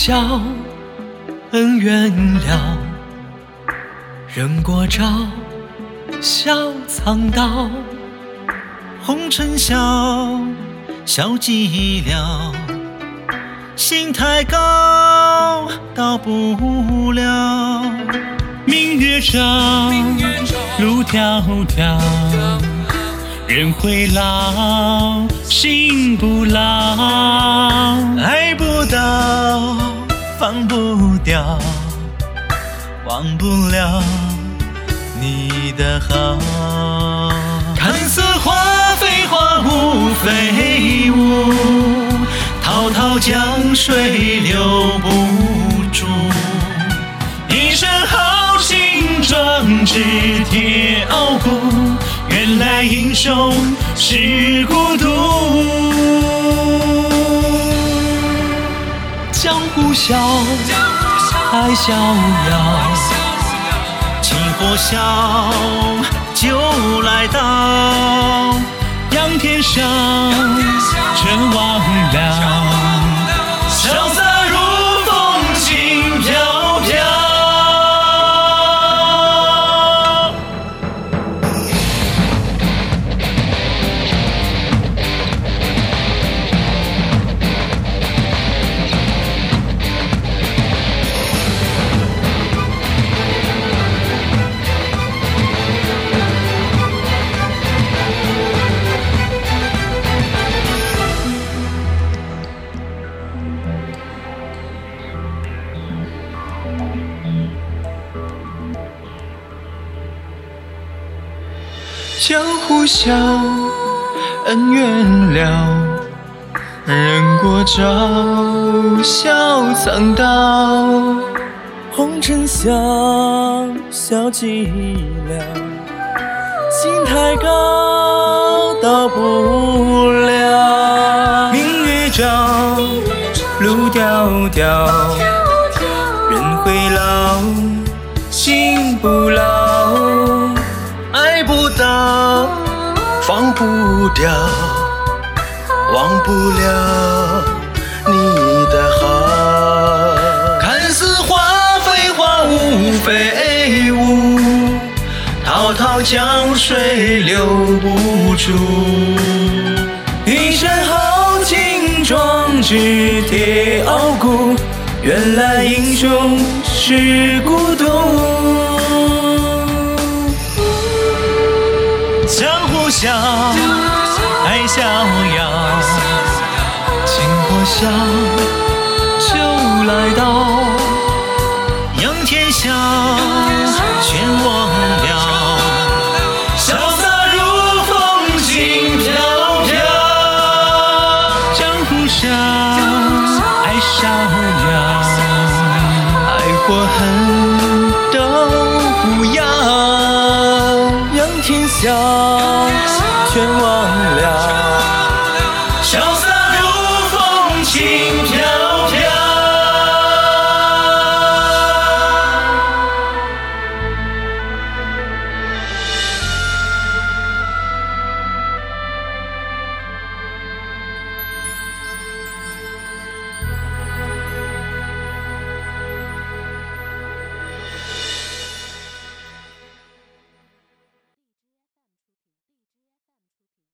笑，恩怨了，人过招，笑苍道。红尘笑，笑寂寥，心太高，到不了。明月照，路迢迢，人会老，心不老。掉，忘不了你的好。看似花非花，雾非雾，滔滔江水留不住。一身豪情壮志铁傲骨，原来英雄是孤独。江湖笑，爱逍遥，情或笑，就来到。仰天笑，全忘江湖笑，恩怨了，人过招，笑藏刀。红尘笑，笑寂寥，心太高，到不了。明月照，路迢迢，人会老，心不老。放不掉，忘不了你的好。看似花非花，雾非雾，滔滔江水留不住。一身豪情壮志铁傲骨，原来英雄是孤独。笑，爱逍遥，情或笑，就来到。仰天笑，全忘了。潇洒如风，轻飘飘。江湖笑，爱逍遥。爱或恨都不要。仰天笑，愿望